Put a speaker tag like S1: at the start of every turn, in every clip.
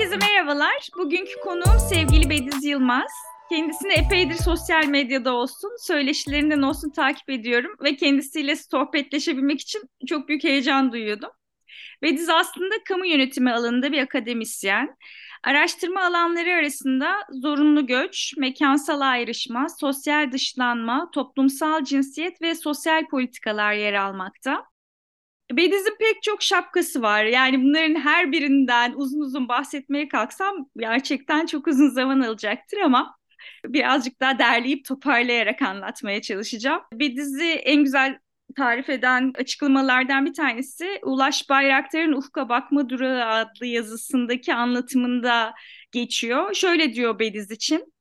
S1: Herkese merhabalar. Bugünkü konuğum sevgili Bediz Yılmaz. Kendisini epeydir sosyal medyada olsun, söyleşilerinden olsun takip ediyorum ve kendisiyle sohbetleşebilmek için çok büyük heyecan duyuyordum. Bediz aslında kamu yönetimi alanında bir akademisyen. Araştırma alanları arasında zorunlu göç, mekansal ayrışma, sosyal dışlanma, toplumsal cinsiyet ve sosyal politikalar yer almakta. Bediz'in pek çok şapkası var. Yani bunların her birinden uzun uzun bahsetmeye kalksam gerçekten çok uzun zaman alacaktır ama birazcık daha derleyip toparlayarak anlatmaya çalışacağım. Bediz'i en güzel tarif eden açıklamalardan bir tanesi Ulaş Bayraktar'ın Ufka Bakma Durağı adlı yazısındaki anlatımında geçiyor. Şöyle diyor Bediz için.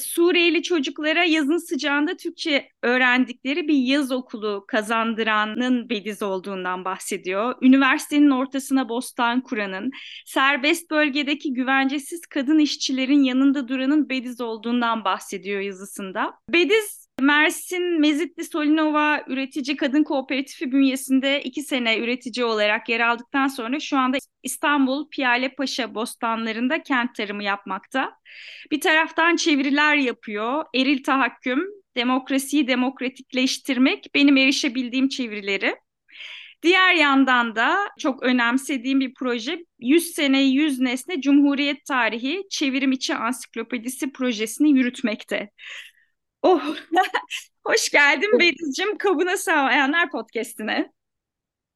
S1: Suriyeli çocuklara yazın sıcağında Türkçe öğrendikleri bir yaz okulu kazandıranın Bediz olduğundan bahsediyor. Üniversitenin ortasına bostan kuranın, serbest bölgedeki güvencesiz kadın işçilerin yanında duranın Bediz olduğundan bahsediyor yazısında. Bediz Mersin Mezitli Solinova Üretici Kadın Kooperatifi bünyesinde iki sene üretici olarak yer aldıktan sonra şu anda İstanbul Piyale Paşa bostanlarında kent tarımı yapmakta. Bir taraftan çeviriler yapıyor. Eril tahakküm, demokrasiyi demokratikleştirmek benim erişebildiğim çevirileri. Diğer yandan da çok önemsediğim bir proje 100 sene 100 nesne Cumhuriyet Tarihi Çevirim İçi Ansiklopedisi projesini yürütmekte. Oh, hoş geldin Bediz'cim Kabına Sağlayanlar Podcast'ine.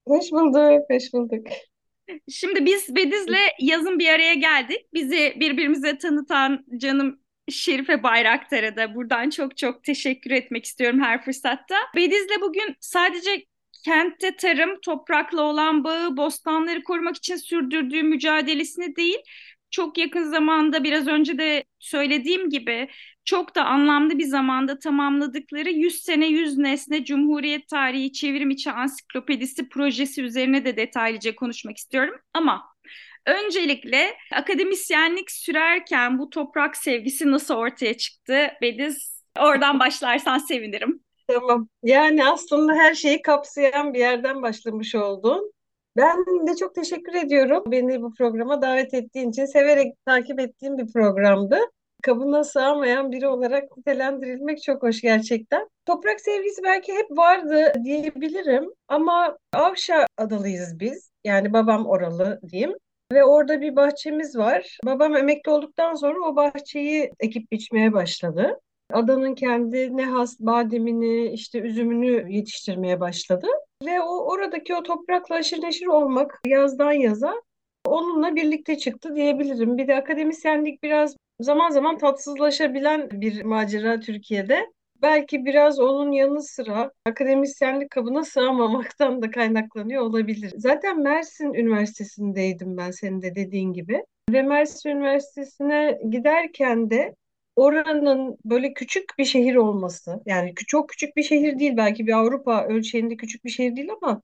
S2: Hoş bulduk, hoş bulduk.
S1: Şimdi biz Bediz'le yazın bir araya geldik. Bizi birbirimize tanıtan canım Şerife Bayraktar'a da buradan çok çok teşekkür etmek istiyorum her fırsatta. Bediz'le bugün sadece kentte tarım, toprakla olan bağı, bostanları korumak için sürdürdüğü mücadelesini değil, çok yakın zamanda biraz önce de söylediğim gibi çok da anlamlı bir zamanda tamamladıkları 100 sene 100 nesne Cumhuriyet Tarihi Çevrim İçi Ansiklopedisi projesi üzerine de detaylıca konuşmak istiyorum. Ama öncelikle akademisyenlik sürerken bu toprak sevgisi nasıl ortaya çıktı? Bediz oradan başlarsan sevinirim.
S2: Tamam. Yani aslında her şeyi kapsayan bir yerden başlamış oldun. Ben de çok teşekkür ediyorum beni bu programa davet ettiğin için. Severek takip ettiğim bir programdı kabına sığamayan biri olarak nitelendirilmek çok hoş gerçekten. Toprak sevgisi belki hep vardı diyebilirim ama Avşa adalıyız biz. Yani babam oralı diyeyim. Ve orada bir bahçemiz var. Babam emekli olduktan sonra o bahçeyi ekip biçmeye başladı. Adanın kendi ne has bademini, işte üzümünü yetiştirmeye başladı. Ve o oradaki o toprakla aşırı neşir olmak yazdan yaza onunla birlikte çıktı diyebilirim. Bir de akademisyenlik biraz zaman zaman tatsızlaşabilen bir macera Türkiye'de. Belki biraz onun yanı sıra akademisyenlik kabına sığamamaktan da kaynaklanıyor olabilir. Zaten Mersin Üniversitesi'ndeydim ben senin de dediğin gibi. Ve Mersin Üniversitesi'ne giderken de oranın böyle küçük bir şehir olması, yani çok küçük bir şehir değil belki bir Avrupa ölçeğinde küçük bir şehir değil ama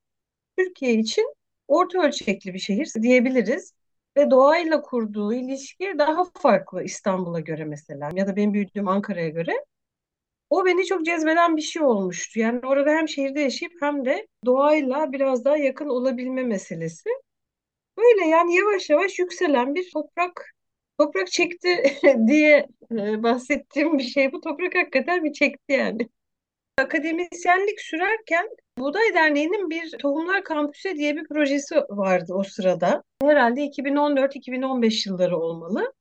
S2: Türkiye için orta ölçekli bir şehir diyebiliriz ve doğayla kurduğu ilişki daha farklı İstanbul'a göre mesela ya da benim büyüdüğüm Ankara'ya göre. O beni çok cezbeden bir şey olmuştu. Yani orada hem şehirde yaşayıp hem de doğayla biraz daha yakın olabilme meselesi. Böyle yani yavaş yavaş yükselen bir toprak toprak çekti diye e, bahsettiğim bir şey. Bu toprak hakikaten bir çekti yani. Akademisyenlik sürerken Buğday Derneği'nin bir Tohumlar Kampüsü diye bir projesi vardı o sırada. Herhalde 2014-2015 yılları olmalı.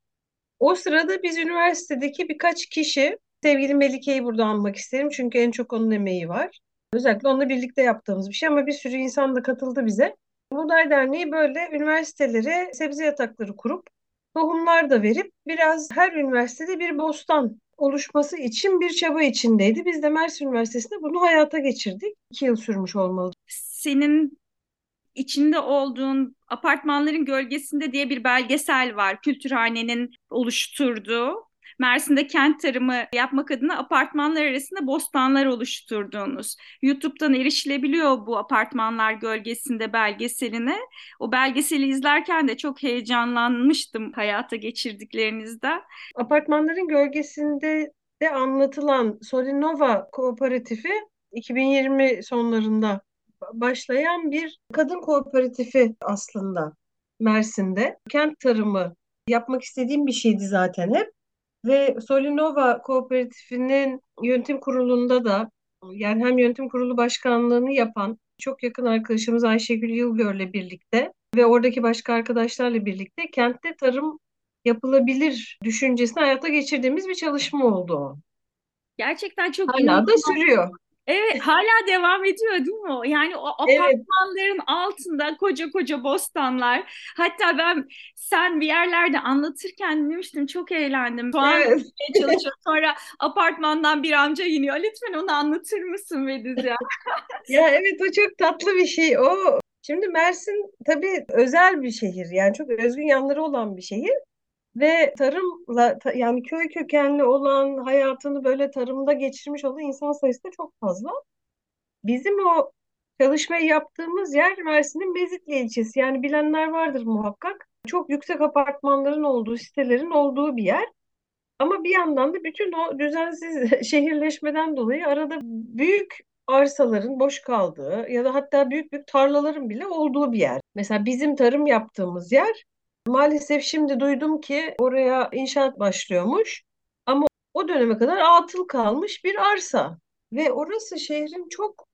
S2: O sırada biz üniversitedeki birkaç kişi, sevgili Melike'yi burada anmak isterim çünkü en çok onun emeği var. Özellikle onunla birlikte yaptığımız bir şey ama bir sürü insan da katıldı bize. Buğday Derneği böyle üniversitelere sebze yatakları kurup tohumlar da verip biraz her üniversitede bir bostan oluşması için bir çaba içindeydi. Biz de Mersin Üniversitesi'nde bunu hayata geçirdik. İki yıl sürmüş olmalı.
S1: Senin içinde olduğun apartmanların gölgesinde diye bir belgesel var. Kültürhane'nin oluşturduğu. Mersin'de kent tarımı yapmak adına apartmanlar arasında bostanlar oluşturduğunuz. YouTube'dan erişilebiliyor bu apartmanlar gölgesinde belgeseline. O belgeseli izlerken de çok heyecanlanmıştım hayata geçirdiklerinizde.
S2: Apartmanların gölgesinde de anlatılan Solinova Kooperatifi 2020 sonlarında başlayan bir kadın kooperatifi aslında Mersin'de. Kent tarımı yapmak istediğim bir şeydi zaten hep. Ve Solinova Kooperatifinin yönetim kurulunda da yani hem yönetim kurulu başkanlığını yapan çok yakın arkadaşımız Ayşegül Yılgör'le birlikte ve oradaki başka arkadaşlarla birlikte kentte tarım yapılabilir düşüncesini hayata geçirdiğimiz bir çalışma oldu.
S1: Gerçekten çok
S2: Hala da sürüyor.
S1: Evet, hala devam ediyor değil mi? Yani o apartmanların evet. altında koca koca bostanlar. Hatta ben sen bir yerlerde anlatırken demiştim çok eğlendim. Soğan evet. çalışıyor. Sonra apartmandan bir amca iniyor. Lütfen onu anlatır mısın Bediz ya
S2: evet o çok tatlı bir şey. O Şimdi Mersin tabii özel bir şehir. Yani çok özgün yanları olan bir şehir. Ve tarımla yani köy kökenli olan hayatını böyle tarımda geçirmiş olan insan sayısı da çok fazla. Bizim o çalışmayı yaptığımız yer Mersin'in Bezitli ilçesi. Yani bilenler vardır muhakkak. Çok yüksek apartmanların olduğu, sitelerin olduğu bir yer. Ama bir yandan da bütün o düzensiz şehirleşmeden dolayı arada büyük arsaların boş kaldığı ya da hatta büyük büyük tarlaların bile olduğu bir yer. Mesela bizim tarım yaptığımız yer Maalesef şimdi duydum ki oraya inşaat başlıyormuş. Ama o döneme kadar atıl kalmış bir arsa. Ve orası şehrin çok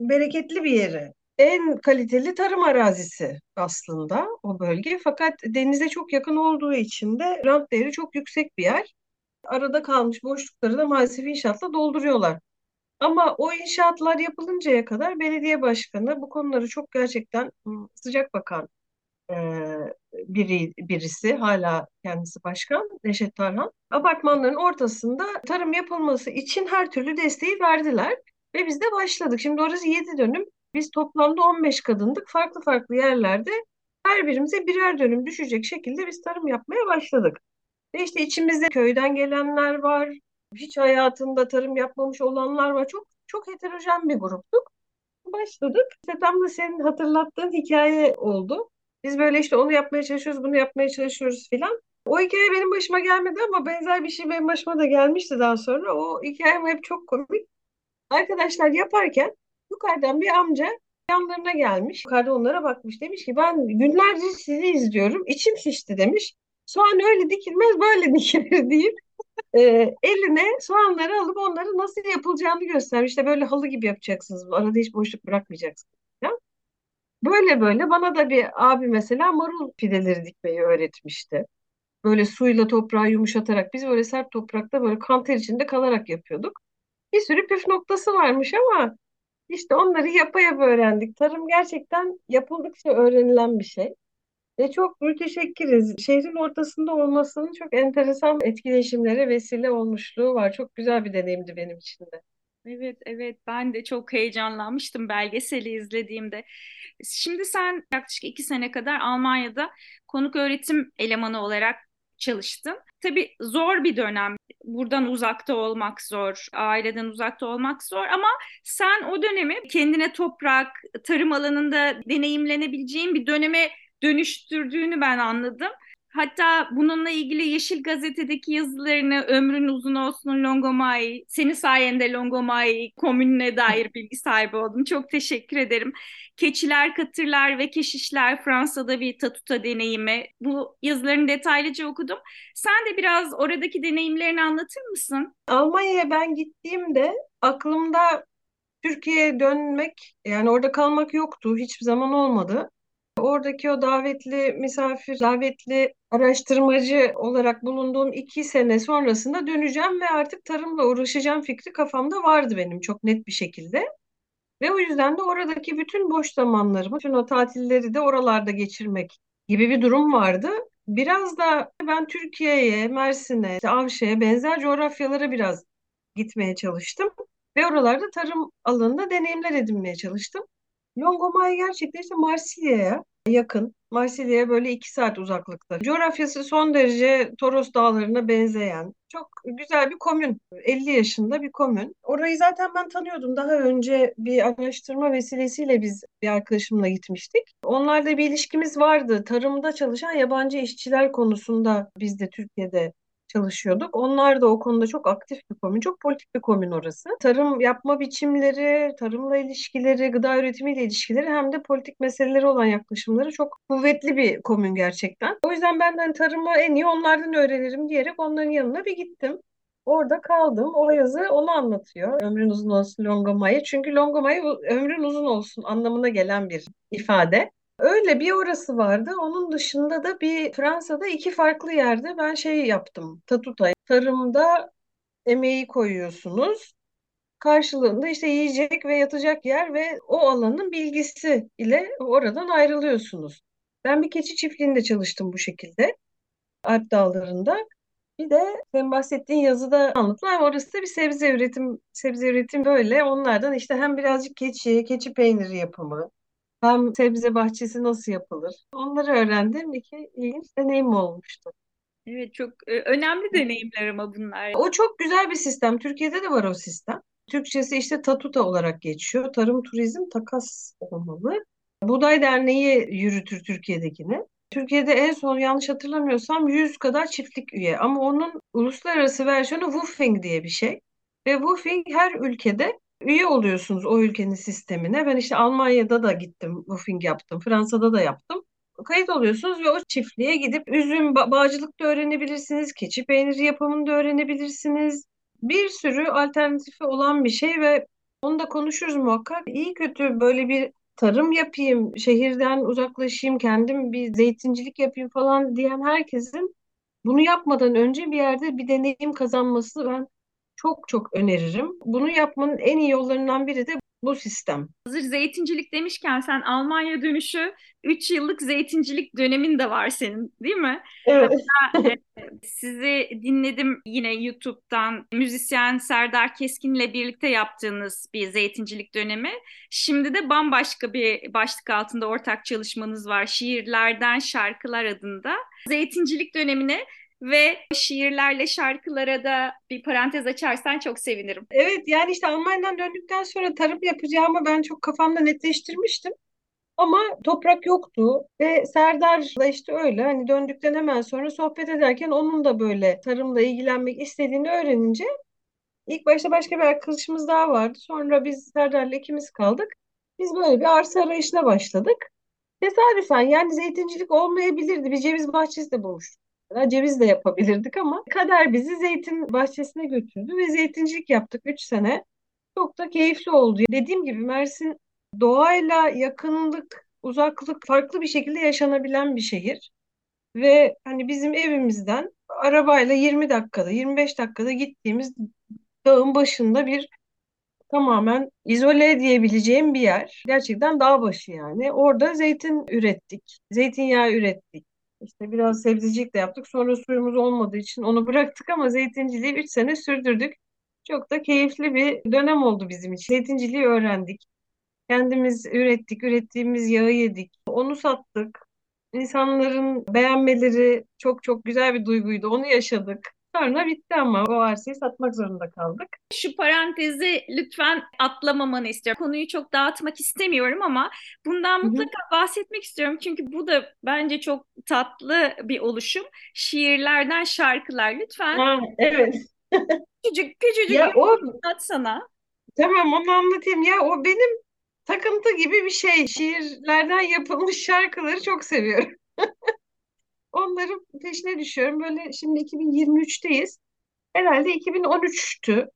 S2: bereketli bir yeri. En kaliteli tarım arazisi aslında o bölge. Fakat denize çok yakın olduğu için de rant değeri çok yüksek bir yer. Arada kalmış boşlukları da maalesef inşaatla dolduruyorlar. Ama o inşaatlar yapılıncaya kadar belediye başkanı bu konuları çok gerçekten sıcak bakan biri, birisi hala kendisi başkan Neşet Tarhan. Apartmanların ortasında tarım yapılması için her türlü desteği verdiler ve biz de başladık. Şimdi orası 7 dönüm. Biz toplamda 15 kadındık. Farklı farklı yerlerde her birimize birer dönüm düşecek şekilde biz tarım yapmaya başladık. Ve işte içimizde köyden gelenler var. Hiç hayatında tarım yapmamış olanlar var. Çok çok heterojen bir gruptuk. Başladık. İşte tam da senin hatırlattığın hikaye oldu. Biz böyle işte onu yapmaya çalışıyoruz, bunu yapmaya çalışıyoruz filan. O hikaye benim başıma gelmedi ama benzer bir şey benim başıma da gelmişti daha sonra. O hikayem hep çok komik. Arkadaşlar yaparken yukarıdan bir amca yanlarına gelmiş. Yukarıda onlara bakmış. Demiş ki ben günlerce sizi izliyorum. İçim şişti demiş. Soğan öyle dikilmez böyle dikilir deyip e, eline soğanları alıp onları nasıl yapılacağını göstermiş. İşte böyle halı gibi yapacaksınız. Arada hiç boşluk bırakmayacaksınız. Böyle böyle bana da bir abi mesela marul fideleri dikmeyi öğretmişti. Böyle suyla toprağı yumuşatarak biz böyle sert toprakta böyle kanter içinde kalarak yapıyorduk. Bir sürü püf noktası varmış ama işte onları yapa yapa öğrendik. Tarım gerçekten yapıldıkça öğrenilen bir şey. Ve çok müteşekkiriz. Şehrin ortasında olmasının çok enteresan etkileşimlere vesile olmuşluğu var. Çok güzel bir deneyimdi benim için de.
S1: Evet, evet. Ben de çok heyecanlanmıştım belgeseli izlediğimde. Şimdi sen yaklaşık iki sene kadar Almanya'da konuk öğretim elemanı olarak çalıştın. Tabii zor bir dönem. Buradan uzakta olmak zor, aileden uzakta olmak zor ama sen o dönemi kendine toprak, tarım alanında deneyimlenebileceğin bir döneme dönüştürdüğünü ben anladım. Hatta bununla ilgili Yeşil Gazete'deki yazılarını ömrün uzun olsun Longomai, senin sayende Longomai komününe dair bilgi sahibi oldum. Çok teşekkür ederim. Keçiler, Katırlar ve Keşişler Fransa'da bir tatuta deneyimi. Bu yazılarını detaylıca okudum. Sen de biraz oradaki deneyimlerini anlatır mısın?
S2: Almanya'ya ben gittiğimde aklımda Türkiye'ye dönmek yani orada kalmak yoktu. Hiçbir zaman olmadı. Oradaki o davetli misafir, davetli araştırmacı olarak bulunduğum iki sene sonrasında döneceğim ve artık tarımla uğraşacağım fikri kafamda vardı benim çok net bir şekilde. Ve o yüzden de oradaki bütün boş zamanlarımı, bütün o tatilleri de oralarda geçirmek gibi bir durum vardı. Biraz da ben Türkiye'ye, Mersin'e, Avşe'ye benzer coğrafyalara biraz gitmeye çalıştım. Ve oralarda tarım alanında deneyimler edinmeye çalıştım. Longomay gerçekten işte Marsilya'ya yakın. Marsilya'ya böyle iki saat uzaklıkta. Coğrafyası son derece Toros Dağları'na benzeyen çok güzel bir komün. 50 yaşında bir komün. Orayı zaten ben tanıyordum. Daha önce bir araştırma vesilesiyle biz bir arkadaşımla gitmiştik. Onlarla bir ilişkimiz vardı. Tarımda çalışan yabancı işçiler konusunda biz de Türkiye'de çalışıyorduk. Onlar da o konuda çok aktif bir komün, çok politik bir komün orası. Tarım yapma biçimleri, tarımla ilişkileri, gıda üretimiyle ilişkileri hem de politik meseleleri olan yaklaşımları çok kuvvetli bir komün gerçekten. O yüzden ben hani tarımı en iyi onlardan öğrenirim diyerek onların yanına bir gittim. Orada kaldım. O yazı onu anlatıyor. Ömrün uzun olsun Longomai. Çünkü Longomai ömrün uzun olsun anlamına gelen bir ifade. Öyle bir orası vardı. Onun dışında da bir Fransa'da iki farklı yerde ben şey yaptım. Tatutay. Tarımda emeği koyuyorsunuz. Karşılığında işte yiyecek ve yatacak yer ve o alanın bilgisi ile oradan ayrılıyorsunuz. Ben bir keçi çiftliğinde çalıştım bu şekilde. Alp Dağları'nda. Bir de senin bahsettiğin yazıda anlatılan orası da bir sebze üretim sebze üretim böyle. Onlardan işte hem birazcık keçi, keçi peyniri yapımı, hem sebze bahçesi nasıl yapılır? Onları öğrendim. İki ilginç deneyim olmuştu.
S1: Evet çok e, önemli deneyimler ama bunlar.
S2: O çok güzel bir sistem. Türkiye'de de var o sistem. Türkçesi işte Tatuta olarak geçiyor. Tarım Turizm Takas olmalı. Buğday Derneği yürütür Türkiye'dekini. Türkiye'de en son yanlış hatırlamıyorsam 100 kadar çiftlik üye ama onun uluslararası versiyonu WWOOFing diye bir şey. Ve WWOOFing her ülkede üye oluyorsunuz o ülkenin sistemine. Ben işte Almanya'da da gittim, WWOOFing yaptım, Fransa'da da yaptım. Kayıt oluyorsunuz ve o çiftliğe gidip üzüm ba bağcılık da öğrenebilirsiniz, keçi peyniri yapımını da öğrenebilirsiniz. Bir sürü alternatifi olan bir şey ve onu da konuşuruz muhakkak. İyi kötü böyle bir tarım yapayım, şehirden uzaklaşayım, kendim bir zeytincilik yapayım falan diyen herkesin bunu yapmadan önce bir yerde bir deneyim kazanması ben çok çok öneririm. Bunu yapmanın en iyi yollarından biri de bu sistem.
S1: Hazır zeytincilik demişken sen Almanya dönüşü 3 yıllık zeytincilik dönemin de var senin değil mi?
S2: Evet.
S1: Hatta, e, sizi dinledim yine YouTube'dan müzisyen Serdar Keskin'le birlikte yaptığınız bir zeytincilik dönemi. Şimdi de bambaşka bir başlık altında ortak çalışmanız var. Şiirlerden Şarkılar adında. Zeytincilik dönemine ve şiirlerle şarkılara da bir parantez açarsan çok sevinirim.
S2: Evet yani işte Almanya'dan döndükten sonra tarım yapacağımı ben çok kafamda netleştirmiştim. Ama toprak yoktu ve Serdar'la işte öyle hani döndükten hemen sonra sohbet ederken onun da böyle tarımla ilgilenmek istediğini öğrenince ilk başta başka bir arkadaşımız daha vardı. Sonra biz Serdar'la ikimiz kaldık. Biz böyle bir arsa arayışına başladık. Tesadüfen yani zeytincilik olmayabilirdi. Bir ceviz bahçesi de bulmuştuk ceviz de yapabilirdik ama kader bizi zeytin bahçesine götürdü ve zeytincilik yaptık 3 sene. Çok da keyifli oldu. Dediğim gibi Mersin doğayla yakınlık, uzaklık farklı bir şekilde yaşanabilen bir şehir. Ve hani bizim evimizden arabayla 20 dakikada, 25 dakikada gittiğimiz dağın başında bir tamamen izole diyebileceğim bir yer. Gerçekten dağ başı yani. Orada zeytin ürettik, zeytinyağı ürettik. İşte biraz sebzecilik de yaptık. Sonra suyumuz olmadığı için onu bıraktık ama zeytinciliği 3 sene sürdürdük. Çok da keyifli bir dönem oldu bizim için. Zeytinciliği öğrendik. Kendimiz ürettik, ürettiğimiz yağı yedik. Onu sattık. İnsanların beğenmeleri çok çok güzel bir duyguydu. Onu yaşadık. Sonra bitti ama o arsayı satmak zorunda kaldık.
S1: Şu parantezi lütfen atlamamanı istiyorum. Konuyu çok dağıtmak istemiyorum ama bundan mutlaka Hı-hı. bahsetmek istiyorum. Çünkü bu da bence çok tatlı bir oluşum. Şiirlerden şarkılar lütfen.
S2: Ha, evet.
S1: küçücük küçücük ya o, anlatsana.
S2: Tamam onu anlatayım. Ya o benim takıntı gibi bir şey. Şiirlerden yapılmış şarkıları çok seviyorum. Onların peşine düşüyorum. Böyle şimdi 2023'teyiz. Herhalde 2013'tü.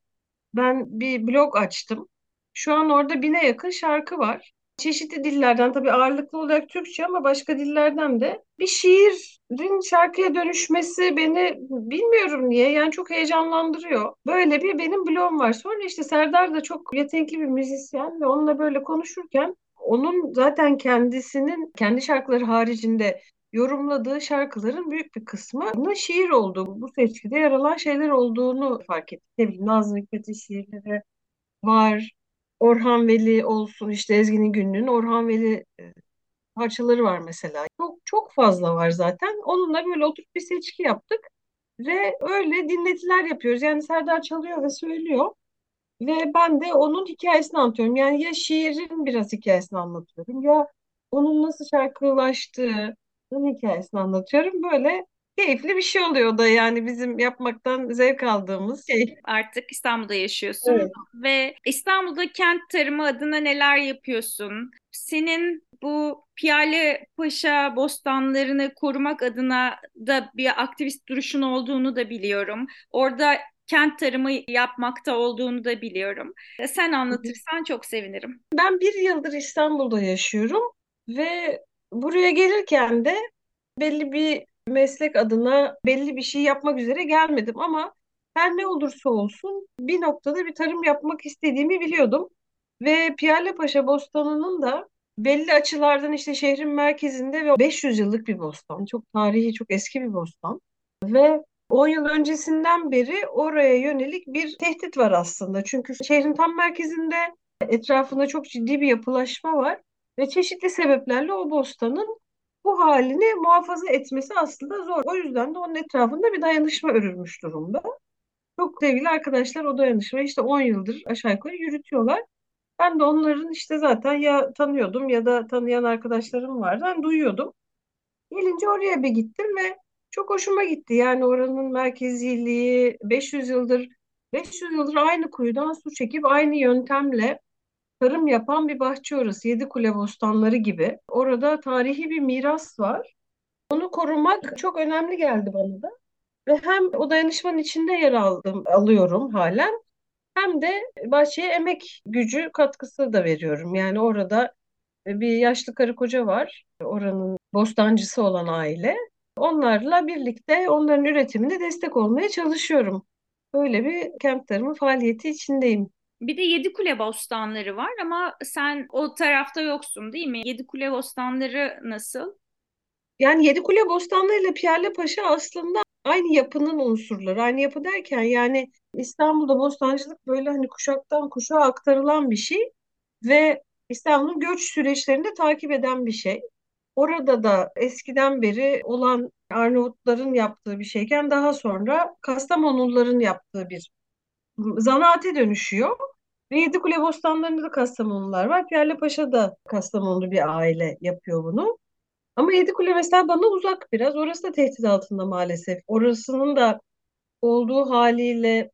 S2: Ben bir blog açtım. Şu an orada bine yakın şarkı var. Çeşitli dillerden tabii ağırlıklı olarak Türkçe ama başka dillerden de bir şiirin şarkıya dönüşmesi beni bilmiyorum niye yani çok heyecanlandırıyor. Böyle bir benim blogum var. Sonra işte Serdar da çok yetenekli bir müzisyen ve onunla böyle konuşurken onun zaten kendisinin kendi şarkıları haricinde yorumladığı şarkıların büyük bir kısmı şiir olduğu, bu seçkide yer alan şeyler olduğunu fark ettim. Ne bileyim Nazım Hikmet'in şiirleri var. Orhan Veli olsun işte Ezgi'nin günlüğünün Orhan Veli e, parçaları var mesela. Çok çok fazla var zaten. Onunla böyle oturup bir seçki yaptık ve öyle dinletiler yapıyoruz. Yani Serdar çalıyor ve söylüyor. Ve ben de onun hikayesini anlatıyorum. Yani ya şiirin biraz hikayesini anlatıyorum ya onun nasıl şarkılaştığı, onun hikayesini anlatıyorum. Böyle keyifli bir şey oluyor da yani bizim yapmaktan zevk aldığımız şey.
S1: Artık İstanbul'da yaşıyorsun
S2: Evet.
S1: ve İstanbul'da kent tarımı adına neler yapıyorsun? Senin bu Piyale Paşa bostanlarını korumak adına da bir aktivist duruşun olduğunu da biliyorum. Orada kent tarımı yapmakta olduğunu da biliyorum. Sen anlatırsan çok sevinirim.
S2: Ben bir yıldır İstanbul'da yaşıyorum ve buraya gelirken de belli bir meslek adına belli bir şey yapmak üzere gelmedim ama her ne olursa olsun bir noktada bir tarım yapmak istediğimi biliyordum. Ve Piyale Paşa Bostanı'nın da belli açılardan işte şehrin merkezinde ve 500 yıllık bir bostan. Çok tarihi, çok eski bir bostan. Ve 10 yıl öncesinden beri oraya yönelik bir tehdit var aslında. Çünkü şehrin tam merkezinde etrafında çok ciddi bir yapılaşma var ve çeşitli sebeplerle o bostanın bu halini muhafaza etmesi aslında zor. O yüzden de onun etrafında bir dayanışma örülmüş durumda. Çok sevgili arkadaşlar o dayanışmayı işte 10 yıldır aşağı yukarı yürütüyorlar. Ben de onların işte zaten ya tanıyordum ya da tanıyan arkadaşlarım vardı. Ben duyuyordum. Gelince oraya bir gittim ve çok hoşuma gitti. Yani oranın merkeziliği 500 yıldır 500 yıldır aynı kuyudan su çekip aynı yöntemle tarım yapan bir bahçe orası. Yedikule Bostanları gibi. Orada tarihi bir miras var. Onu korumak çok önemli geldi bana da. Ve hem o dayanışmanın içinde yer aldım, alıyorum halen. Hem de bahçeye emek gücü katkısı da veriyorum. Yani orada bir yaşlı karı koca var. Oranın bostancısı olan aile. Onlarla birlikte onların üretimine destek olmaya çalışıyorum. Böyle bir kent tarımı faaliyeti içindeyim.
S1: Bir de Yedikule Bostanları var ama sen o tarafta yoksun değil mi? Yedikule Bostanları nasıl?
S2: Yani Yedikule Bostanları ile Piyale Paşa aslında aynı yapının unsurları. Aynı yapı derken yani İstanbul'da bostancılık böyle hani kuşaktan kuşağa aktarılan bir şey ve İstanbul'un göç süreçlerini de takip eden bir şey. Orada da eskiden beri olan Arnavutların yaptığı bir şeyken daha sonra Kastamonuluların yaptığı bir zanaate dönüşüyor. Ve Yedikule Bostanları'nda da Kastamonlular var. Piyale Paşa'da Kastamonlu bir aile yapıyor bunu. Ama Yedikule mesela bana uzak biraz. Orası da tehdit altında maalesef. Orasının da olduğu haliyle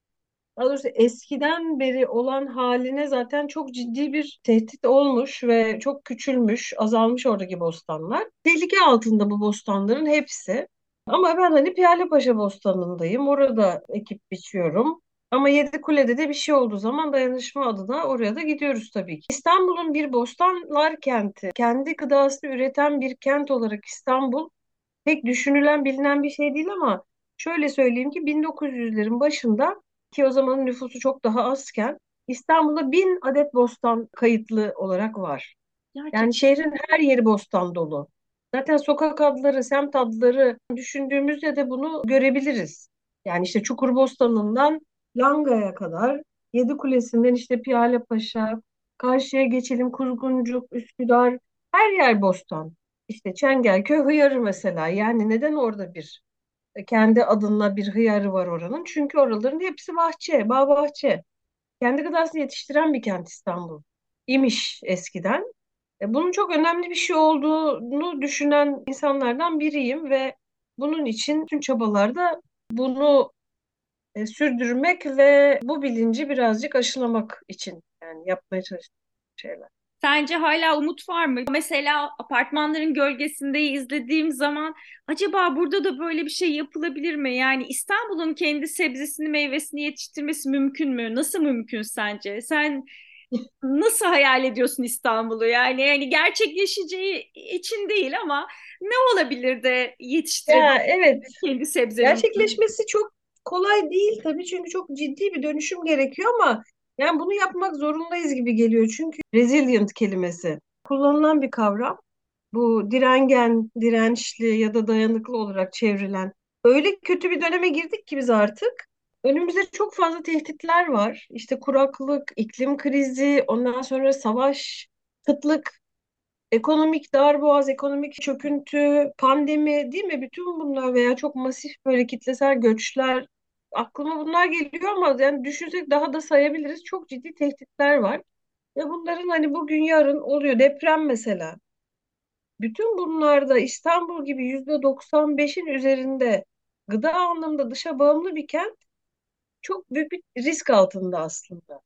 S2: daha doğrusu eskiden beri olan haline zaten çok ciddi bir tehdit olmuş ve çok küçülmüş, azalmış oradaki bostanlar. Tehlike altında bu bostanların hepsi. Ama ben hani Piyalepaşa Bostanı'ndayım. Orada ekip biçiyorum. Ama Yedikule'de de bir şey olduğu zaman dayanışma adına oraya da gidiyoruz tabii ki. İstanbul'un bir bostanlar kenti, kendi gıdasını üreten bir kent olarak İstanbul pek düşünülen bilinen bir şey değil ama şöyle söyleyeyim ki 1900'lerin başında ki o zamanın nüfusu çok daha azken İstanbul'da bin adet bostan kayıtlı olarak var.
S1: Gerçekten.
S2: Yani şehrin her yeri bostan dolu. Zaten sokak adları, semt adları düşündüğümüzde de bunu görebiliriz. Yani işte Çukurbostan'ından Langa'ya kadar, Yedikulesi'nden işte Piyalepaşa, karşıya geçelim Kuzguncuk, Üsküdar, her yer bostan. İşte Çengelköy hıyarı mesela. Yani neden orada bir kendi adına bir hıyarı var oranın? Çünkü oraların hepsi bahçe, bağ bahçe. Kendi gıdasını yetiştiren bir kent İstanbul. İmiş eskiden. E, Bunun çok önemli bir şey olduğunu düşünen insanlardan biriyim ve bunun için tüm çabalarda bunu e, sürdürmek ve bu bilinci birazcık aşılamak için yani yapmaya çalıştığım şeyler.
S1: Sence hala umut var mı? Mesela apartmanların gölgesinde izlediğim zaman acaba burada da böyle bir şey yapılabilir mi? Yani İstanbul'un kendi sebzesini, meyvesini yetiştirmesi mümkün mü? Nasıl mümkün sence? Sen nasıl hayal ediyorsun İstanbul'u? Yani yani gerçekleşeceği için değil ama ne olabilir de
S2: Ya
S1: yetiştirebilir
S2: evet,
S1: kendi sebzemizi?
S2: gerçekleşmesi çok kolay değil tabii çünkü çok ciddi bir dönüşüm gerekiyor ama yani bunu yapmak zorundayız gibi geliyor. Çünkü resilient kelimesi kullanılan bir kavram. Bu direngen, dirençli ya da dayanıklı olarak çevrilen. Öyle kötü bir döneme girdik ki biz artık. Önümüzde çok fazla tehditler var. İşte kuraklık, iklim krizi, ondan sonra savaş, kıtlık, ekonomik darboğaz, ekonomik çöküntü, pandemi değil mi? Bütün bunlar veya çok masif böyle kitlesel göçler aklıma bunlar geliyor ama yani düşünsek daha da sayabiliriz. Çok ciddi tehditler var. Ve bunların hani bugün yarın oluyor. Deprem mesela. Bütün bunlarda İstanbul gibi yüzde 95'in üzerinde gıda anlamında dışa bağımlı bir kent çok büyük bir risk altında aslında.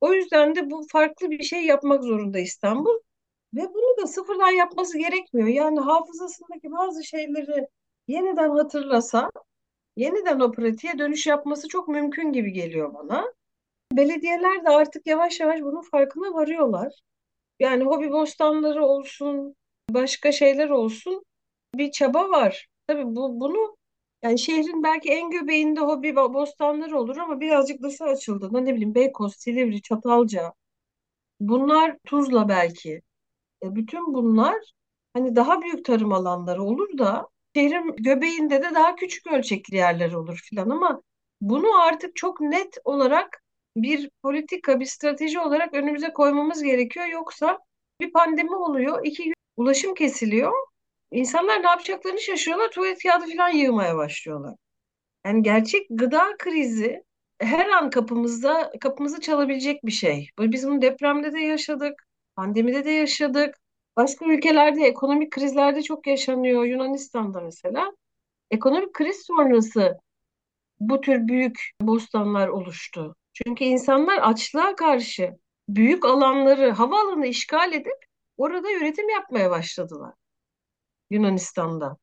S2: O yüzden de bu farklı bir şey yapmak zorunda İstanbul ve bunu da sıfırdan yapması gerekmiyor. Yani hafızasındaki bazı şeyleri yeniden hatırlasa, yeniden o pratiğe dönüş yapması çok mümkün gibi geliyor bana. Belediyeler de artık yavaş yavaş bunun farkına varıyorlar. Yani hobi bostanları olsun, başka şeyler olsun bir çaba var. Tabii bu bunu yani şehrin belki en göbeğinde hobi bostanları olur ama birazcık dışı açıldığında ne bileyim Beykoz, Silivri, Çatalca bunlar Tuzla belki. E, bütün bunlar hani daha büyük tarım alanları olur da şehrin göbeğinde de daha küçük ölçekli yerler olur filan ama bunu artık çok net olarak bir politika, bir strateji olarak önümüze koymamız gerekiyor. Yoksa bir pandemi oluyor, iki gün ulaşım kesiliyor. İnsanlar ne yapacaklarını şaşırıyorlar, tuvalet kağıdı falan yığmaya başlıyorlar. Yani gerçek gıda krizi her an kapımızda kapımızı çalabilecek bir şey. Biz bunu depremde de yaşadık, pandemide de yaşadık. Başka ülkelerde ekonomik krizlerde çok yaşanıyor. Yunanistan'da mesela. Ekonomik kriz sonrası bu tür büyük bostanlar oluştu. Çünkü insanlar açlığa karşı büyük alanları, havaalanı işgal edip orada üretim yapmaya başladılar. Yunanistan'da.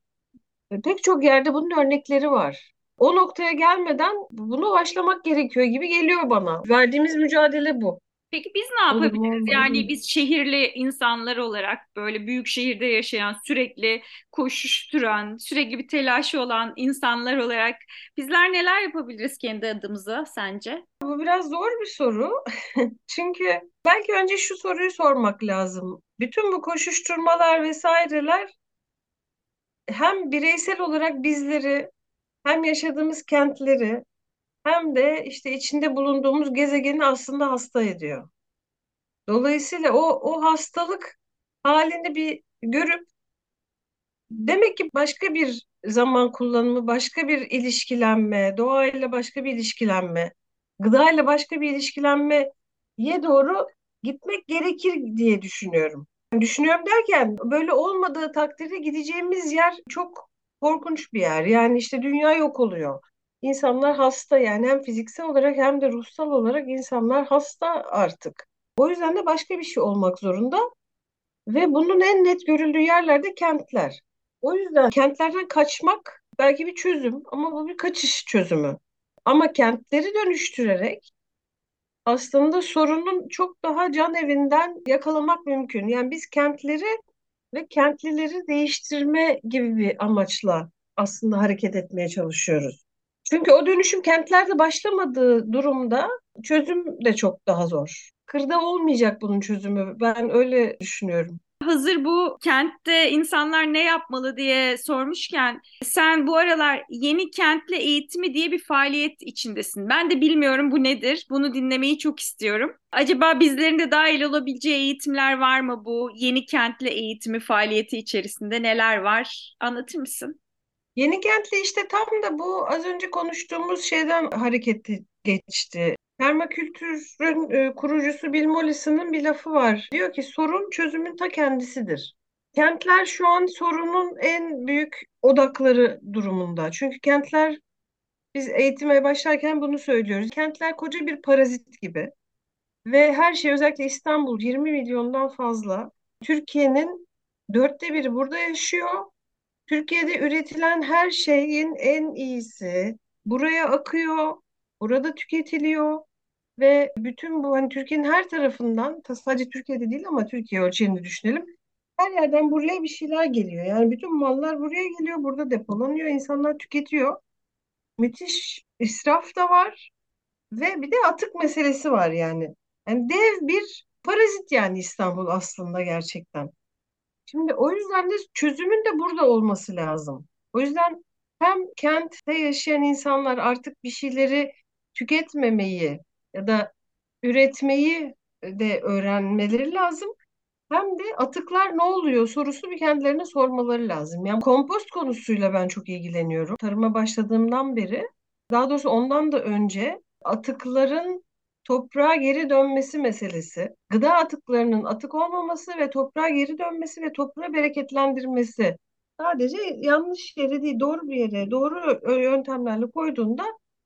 S2: Pek çok yerde bunun örnekleri var. O noktaya gelmeden bunu başlamak gerekiyor gibi geliyor bana. Verdiğimiz mücadele bu.
S1: Peki biz ne yapabiliriz? Yani biz şehirli insanlar olarak böyle büyük şehirde yaşayan, sürekli koşuşturan, sürekli bir telaşı olan insanlar olarak bizler neler yapabiliriz kendi adımıza sence?
S2: Bu biraz zor bir soru. Çünkü belki önce şu soruyu sormak lazım. Bütün bu koşuşturmalar vesaireler hem bireysel olarak bizleri hem yaşadığımız kentleri hem de işte içinde bulunduğumuz gezegeni aslında hasta ediyor. Dolayısıyla o o hastalık halini bir görüp demek ki başka bir zaman kullanımı, başka bir ilişkilenme, doğayla başka bir ilişkilenme, gıdayla başka bir ilişkilenmeye doğru gitmek gerekir diye düşünüyorum. Düşünüyorum derken böyle olmadığı takdirde gideceğimiz yer çok korkunç bir yer. Yani işte dünya yok oluyor. İnsanlar hasta yani hem fiziksel olarak hem de ruhsal olarak insanlar hasta artık. O yüzden de başka bir şey olmak zorunda ve bunun en net görüldüğü yerlerde kentler. O yüzden kentlerden kaçmak belki bir çözüm ama bu bir kaçış çözümü. Ama kentleri dönüştürerek aslında sorunun çok daha can evinden yakalamak mümkün. Yani biz kentleri ve kentlileri değiştirme gibi bir amaçla aslında hareket etmeye çalışıyoruz. Çünkü o dönüşüm kentlerde başlamadığı durumda çözüm de çok daha zor. Kırda olmayacak bunun çözümü. Ben öyle düşünüyorum.
S1: Hazır bu kentte insanlar ne yapmalı diye sormuşken sen bu aralar yeni kentli eğitimi diye bir faaliyet içindesin. Ben de bilmiyorum bu nedir. Bunu dinlemeyi çok istiyorum. Acaba bizlerin de dahil olabileceği eğitimler var mı bu yeni kentli eğitimi faaliyeti içerisinde neler var? Anlatır mısın?
S2: Yeni kentli işte tam da bu az önce konuştuğumuz şeyden hareketi geçti. Permakültürün e, kurucusu Bill Mollison'ın bir lafı var. Diyor ki sorun çözümün ta kendisidir. Kentler şu an sorunun en büyük odakları durumunda. Çünkü kentler biz eğitime başlarken bunu söylüyoruz. Kentler koca bir parazit gibi. Ve her şey özellikle İstanbul 20 milyondan fazla. Türkiye'nin dörtte biri burada yaşıyor. Türkiye'de üretilen her şeyin en iyisi buraya akıyor, burada tüketiliyor ve bütün bu hani Türkiye'nin her tarafından sadece Türkiye'de değil ama Türkiye ölçeğini düşünelim. Her yerden buraya bir şeyler geliyor. Yani bütün mallar buraya geliyor, burada depolanıyor, insanlar tüketiyor. Müthiş israf da var ve bir de atık meselesi var yani. Yani dev bir parazit yani İstanbul aslında gerçekten. Şimdi o yüzden de çözümün de burada olması lazım. O yüzden hem kentte yaşayan insanlar artık bir şeyleri tüketmemeyi ya da üretmeyi de öğrenmeleri lazım. Hem de atıklar ne oluyor sorusu bir kendilerine sormaları lazım. Yani kompost konusuyla ben çok ilgileniyorum. Tarıma başladığımdan beri, daha doğrusu ondan da önce atıkların toprağa geri dönmesi meselesi, gıda atıklarının atık olmaması ve toprağa geri dönmesi ve toprağı bereketlendirmesi Sadece yanlış yere değil, doğru bir yere, doğru yöntemlerle koyduğunda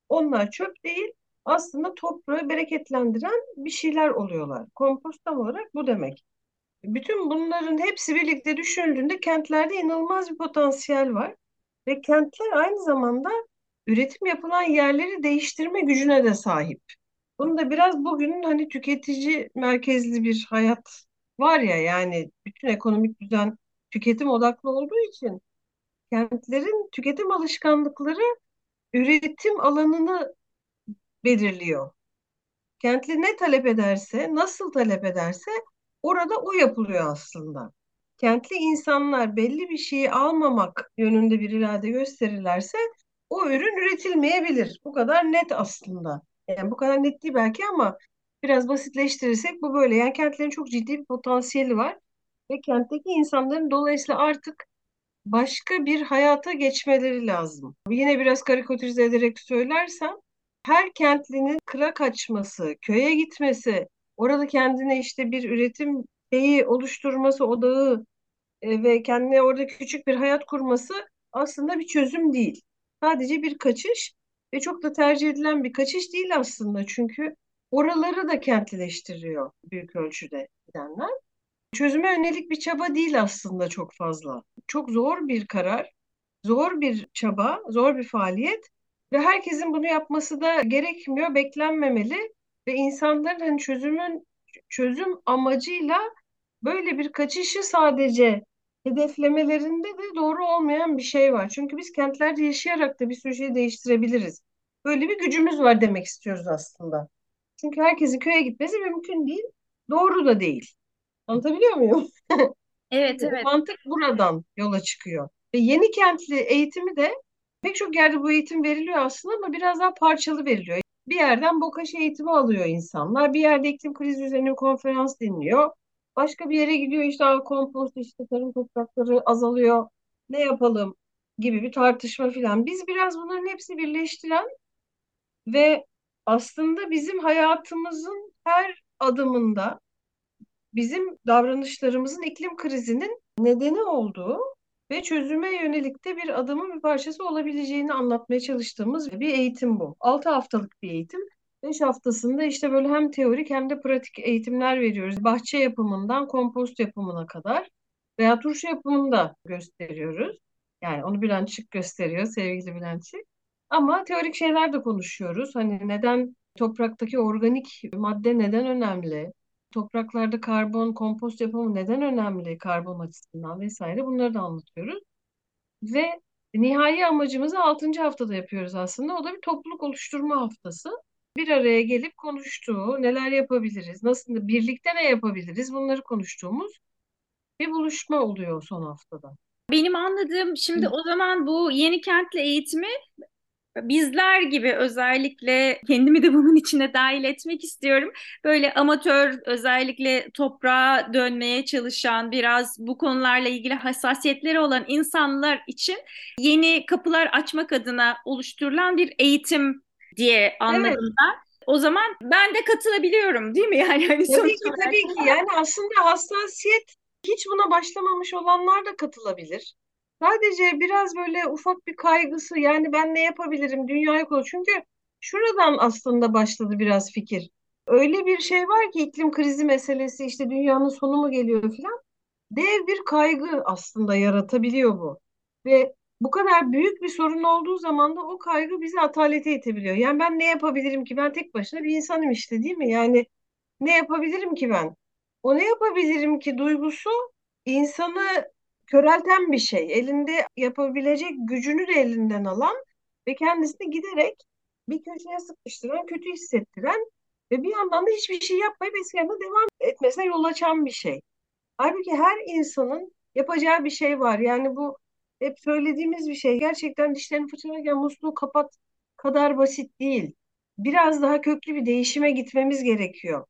S2: onlar çöp değil, aslında toprağı bereketlendiren bir şeyler oluyorlar. Kompost tam olarak bu demek. Bütün bunların hepsi birlikte düşünüldüğünde kentlerde inanılmaz bir potansiyel var. Ve kentler aynı zamanda üretim yapılan yerleri değiştirme gücüne de sahip. Bunu da biraz bugünün hani tüketici merkezli bir hayat var ya yani bütün ekonomik düzen tüketim odaklı olduğu için kentlerin tüketim alışkanlıkları üretim alanını belirliyor. Kentli ne talep ederse, nasıl talep ederse orada o yapılıyor aslında. Kentli insanlar belli bir şeyi almamak yönünde bir irade gösterirlerse o ürün üretilmeyebilir. Bu kadar net aslında. Yani bu kadar net değil belki ama biraz basitleştirirsek bu böyle. Yani kentlerin çok ciddi bir potansiyeli var ve kentteki insanların dolayısıyla artık başka bir hayata geçmeleri lazım. Yine biraz karikatürize ederek söylersem her kentlinin kıra kaçması, köye gitmesi, orada kendine işte bir üretim şeyi oluşturması, odağı e, ve kendine orada küçük bir hayat kurması aslında bir çözüm değil. Sadece bir kaçış ve çok da tercih edilen bir kaçış değil aslında. Çünkü oraları da kentleştiriyor büyük ölçüde gidenler. Çözüme yönelik bir çaba değil aslında çok fazla. Çok zor bir karar, zor bir çaba, zor bir faaliyet ve herkesin bunu yapması da gerekmiyor, beklenmemeli ve insanların hani çözümün çözüm amacıyla böyle bir kaçışı sadece hedeflemelerinde de doğru olmayan bir şey var. Çünkü biz kentlerde yaşayarak da bir sürü şeyi değiştirebiliriz. Böyle bir gücümüz var demek istiyoruz aslında. Çünkü herkesin köye gitmesi mümkün değil, doğru da değil. Anlatabiliyor muyum?
S1: Evet, evet.
S2: Mantık buradan yola çıkıyor. Ve yeni kentli eğitimi de pek çok yerde bu eğitim veriliyor aslında ama biraz daha parçalı veriliyor. Bir yerden BOKAŞ eğitimi alıyor insanlar. Bir yerde iklim krizi üzerine konferans dinliyor. Başka bir yere gidiyor işte kompost işte tarım toprakları azalıyor. Ne yapalım gibi bir tartışma filan. Biz biraz bunların hepsi birleştiren ve aslında bizim hayatımızın her adımında bizim davranışlarımızın iklim krizinin nedeni olduğu ve çözüme yönelik de bir adımın bir parçası olabileceğini anlatmaya çalıştığımız bir eğitim bu. 6 haftalık bir eğitim. 5 haftasında işte böyle hem teorik hem de pratik eğitimler veriyoruz. Bahçe yapımından kompost yapımına kadar veya turşu yapımını da gösteriyoruz. Yani onu Bülentçik gösteriyor sevgili Bülentçik. Ama teorik şeyler de konuşuyoruz. Hani neden topraktaki organik madde neden önemli? topraklarda karbon kompost yapımı neden önemli karbon açısından vesaire bunları da anlatıyoruz. Ve nihai amacımızı 6. haftada yapıyoruz aslında. O da bir topluluk oluşturma haftası. Bir araya gelip konuştuğu, neler yapabiliriz, nasıl birlikte ne yapabiliriz bunları konuştuğumuz bir buluşma oluyor son haftada.
S1: Benim anladığım şimdi o zaman bu yeni kentle eğitimi bizler gibi özellikle kendimi de bunun içine dahil etmek istiyorum. Böyle amatör özellikle toprağa dönmeye çalışan biraz bu konularla ilgili hassasiyetleri olan insanlar için yeni kapılar açmak adına oluşturulan bir eğitim diye anladım evet. O zaman ben de katılabiliyorum değil mi? Yani
S2: hani tabii ki tabii ki. Yani aslında hassasiyet hiç buna başlamamış olanlar da katılabilir. Sadece biraz böyle ufak bir kaygısı yani ben ne yapabilirim dünyayı konu. Çünkü şuradan aslında başladı biraz fikir. Öyle bir şey var ki iklim krizi meselesi işte dünyanın sonu mu geliyor falan. Dev bir kaygı aslında yaratabiliyor bu. Ve bu kadar büyük bir sorun olduğu zaman da o kaygı bizi atalete itebiliyor. Yani ben ne yapabilirim ki? Ben tek başına bir insanım işte değil mi? Yani ne yapabilirim ki ben? O ne yapabilirim ki duygusu insanı körelten bir şey. Elinde yapabilecek gücünü de elinden alan ve kendisini giderek bir köşeye sıkıştıran, kötü hissettiren ve bir yandan da hiçbir şey yapmayıp eski devam etmesine yol açan bir şey. Halbuki her insanın yapacağı bir şey var. Yani bu hep söylediğimiz bir şey. Gerçekten dişlerini fırçalarken musluğu kapat kadar basit değil. Biraz daha köklü bir değişime gitmemiz gerekiyor.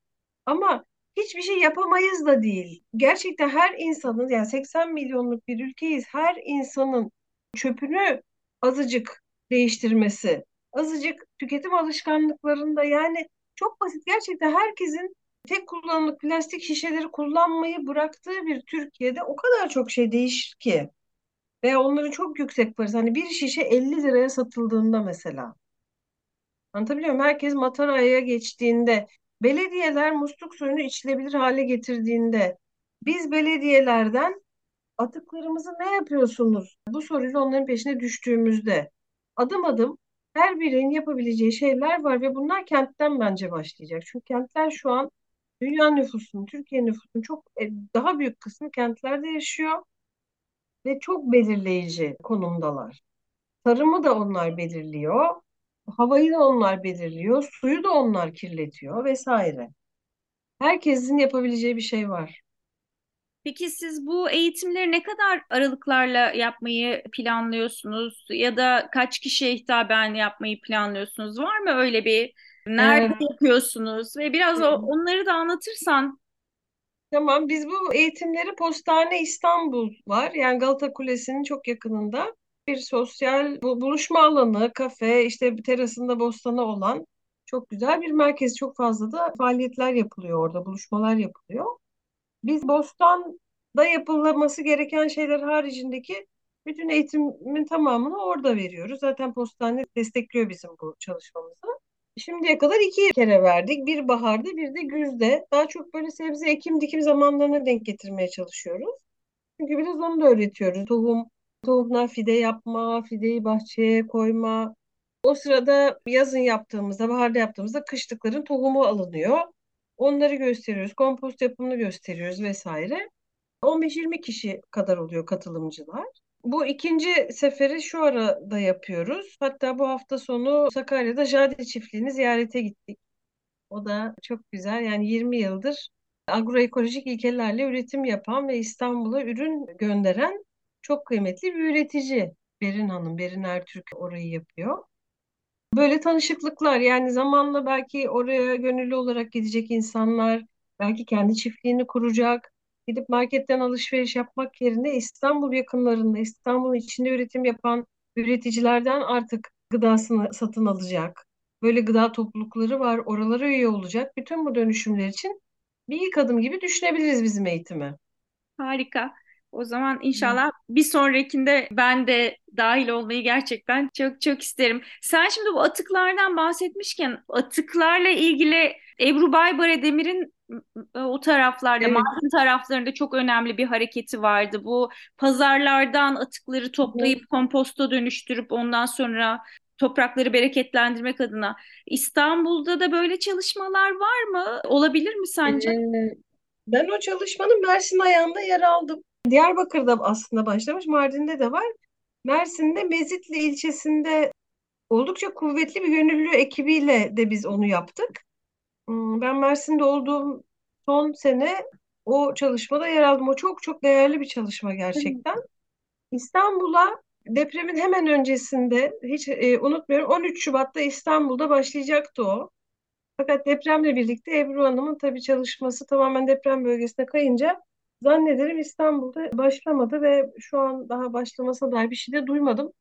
S2: Ama hiçbir şey yapamayız da değil. Gerçekten her insanın yani 80 milyonluk bir ülkeyiz. Her insanın çöpünü azıcık değiştirmesi, azıcık tüketim alışkanlıklarında yani çok basit gerçekten herkesin tek kullanımlık plastik şişeleri kullanmayı bıraktığı bir Türkiye'de o kadar çok şey değişir ki. Veya onların çok yüksek parası. Hani bir şişe 50 liraya satıldığında mesela. Anlatabiliyor muyum? Herkes mataraya geçtiğinde, belediyeler musluk suyunu içilebilir hale getirdiğinde, biz belediyelerden atıklarımızı ne yapıyorsunuz? Bu soruyla onların peşine düştüğümüzde adım adım her birinin yapabileceği şeyler var ve bunlar kentten bence başlayacak. Çünkü kentler şu an dünya nüfusunun, Türkiye nüfusunun çok e, daha büyük kısmı kentlerde yaşıyor ve çok belirleyici konumdalar. Tarımı da onlar belirliyor, havayı da onlar belirliyor, suyu da onlar kirletiyor vesaire. Herkesin yapabileceği bir şey var.
S1: Peki siz bu eğitimleri ne kadar aralıklarla yapmayı planlıyorsunuz ya da kaç kişiye hitaben yapmayı planlıyorsunuz? Var mı öyle bir nerede
S2: Ee,
S1: yapıyorsunuz ve biraz onları da anlatırsan.
S2: Tamam, biz bu eğitimleri Postane İstanbul var. Yani Galata Kulesi'nin çok yakınında bir sosyal bu- buluşma alanı, kafe, işte terasında bostanı olan çok güzel bir merkez. Çok fazla da faaliyetler yapılıyor orada, buluşmalar yapılıyor. Biz Bostan'da yapılması gereken şeyler haricindeki bütün eğitimin tamamını orada veriyoruz. Zaten Postane destekliyor bizim bu çalışmamızı. Şimdiye kadar iki kere verdik. Bir baharda bir de güzde. Daha çok böyle sebze ekim dikim zamanlarına denk getirmeye çalışıyoruz. Çünkü biraz onu da öğretiyoruz. Tohum, tohumdan fide yapma, fideyi bahçeye koyma. O sırada yazın yaptığımızda, baharda yaptığımızda kışlıkların tohumu alınıyor. Onları gösteriyoruz, kompost yapımını gösteriyoruz vesaire. 15-20 kişi kadar oluyor katılımcılar. Bu ikinci seferi şu arada yapıyoruz. Hatta bu hafta sonu Sakarya'da Jade çiftliğini ziyarete gittik. O da çok güzel. Yani 20 yıldır agroekolojik ilkelerle üretim yapan ve İstanbul'a ürün gönderen çok kıymetli bir üretici. Berin Hanım, Berin Ertürk orayı yapıyor. Böyle tanışıklıklar yani zamanla belki oraya gönüllü olarak gidecek insanlar, belki kendi çiftliğini kuracak, gidip marketten alışveriş yapmak yerine İstanbul yakınlarında, İstanbul'un içinde üretim yapan üreticilerden artık gıdasını satın alacak. Böyle gıda toplulukları var, oralara üye olacak. Bütün bu dönüşümler için bir ilk adım gibi düşünebiliriz bizim eğitimi.
S1: Harika. O zaman inşallah bir sonrakinde ben de dahil olmayı gerçekten çok çok isterim. Sen şimdi bu atıklardan bahsetmişken atıklarla ilgili Ebru Baybare Demir'in e, o taraflarda,
S2: Evet.
S1: Mardin taraflarında çok önemli bir hareketi vardı. Bu pazarlardan atıkları toplayıp komposta dönüştürüp ondan sonra toprakları bereketlendirmek adına. İstanbul'da da böyle çalışmalar var mı? Olabilir mi sence?
S2: Ee, ben o çalışmanın Mersin ayağında yer aldım. Diyarbakır'da aslında başlamış, Mardin'de de var. Mersin'de Mezitli ilçesinde oldukça kuvvetli bir gönüllü ekibiyle de biz onu yaptık. Hmm, Ben Mersin'de olduğum son sene o çalışmada yer aldım. O çok çok değerli bir çalışma gerçekten. İstanbul'a depremin hemen öncesinde hiç e, unutmuyorum 13 Şubat'ta İstanbul'da başlayacaktı o. Fakat depremle birlikte Ebru Hanım'ın tabii çalışması tamamen deprem bölgesine kayınca zannederim İstanbul'da başlamadı ve şu an daha başlamasına dair bir şey de duymadım.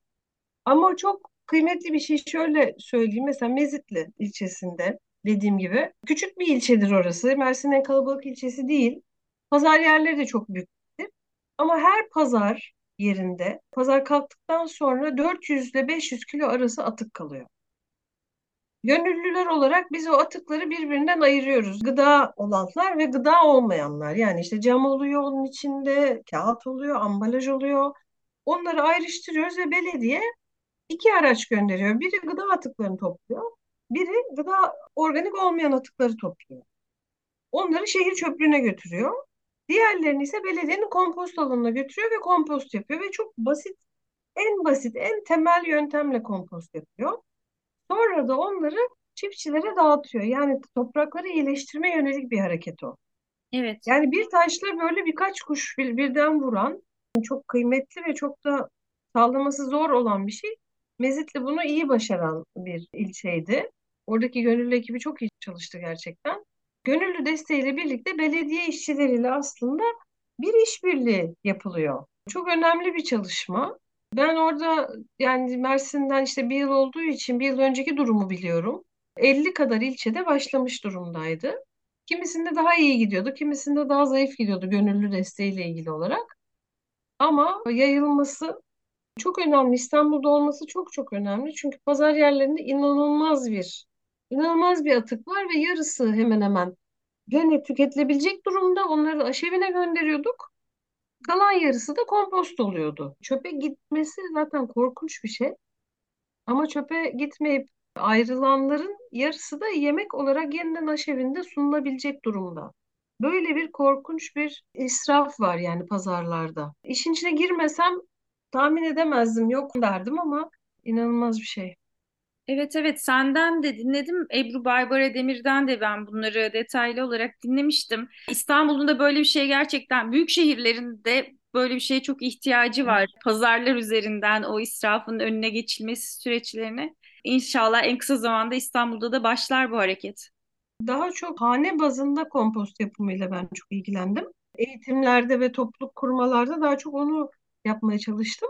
S2: Ama çok kıymetli bir şey şöyle söyleyeyim. Mesela Mezitli ilçesinde dediğim gibi küçük bir ilçedir orası. Mersin'in en kalabalık ilçesi değil. Pazar yerleri de çok büyüktür. Ama her pazar yerinde pazar kalktıktan sonra 400 ile 500 kilo arası atık kalıyor. Gönüllüler olarak biz o atıkları birbirinden ayırıyoruz. Gıda olanlar ve gıda olmayanlar. Yani işte cam oluyor onun içinde, kağıt oluyor, ambalaj oluyor. Onları ayrıştırıyoruz ve belediye iki araç gönderiyor. Biri gıda atıklarını topluyor. Biri gıda organik olmayan atıkları topluyor. Onları şehir çöplüğüne götürüyor. Diğerlerini ise belediyenin kompost alanına götürüyor ve kompost yapıyor. Ve çok basit, en basit, en temel yöntemle kompost yapıyor. Sonra da onları çiftçilere dağıtıyor. Yani toprakları iyileştirme yönelik bir hareket o.
S1: Evet.
S2: Yani bir taşla böyle birkaç kuş bir- birden vuran çok kıymetli ve çok da sağlaması zor olan bir şey. Mezitli bunu iyi başaran bir ilçeydi. Oradaki gönüllü ekibi çok iyi çalıştı gerçekten. Gönüllü desteğiyle birlikte belediye işçileriyle aslında bir işbirliği yapılıyor. Çok önemli bir çalışma. Ben orada yani Mersin'den işte bir yıl olduğu için bir yıl önceki durumu biliyorum. 50 kadar ilçede başlamış durumdaydı. Kimisinde daha iyi gidiyordu, kimisinde daha zayıf gidiyordu gönüllü desteğiyle ilgili olarak. Ama yayılması Çok önemli. İstanbul'da olması çok çok önemli. Çünkü pazar yerlerinde inanılmaz bir inanılmaz bir atık var ve yarısı hemen hemen gene tüketilebilecek durumda. Onları aşevine gönderiyorduk. Kalan yarısı da kompost oluyordu. Çöpe gitmesi zaten korkunç bir şey. Ama çöpe gitmeyip ayrılanların yarısı da yemek olarak yeniden aşevinde sunulabilecek durumda. Böyle bir korkunç bir israf var yani pazarlarda. İşin içine girmesem tahmin edemezdim, yok derdim ama inanılmaz bir şey.
S1: Evet evet senden de dinledim. Ebru Baybara Demir'den de ben bunları detaylı olarak dinlemiştim. İstanbul'un da böyle bir şey gerçekten büyük şehirlerinde böyle bir şeye çok ihtiyacı var. Pazarlar üzerinden o israfın önüne geçilmesi süreçlerine. İnşallah en kısa zamanda İstanbul'da da başlar bu hareket.
S2: Daha çok hane bazında kompost yapımıyla ben çok ilgilendim. Eğitimlerde ve topluluk kurmalarda daha çok onu yapmaya çalıştım.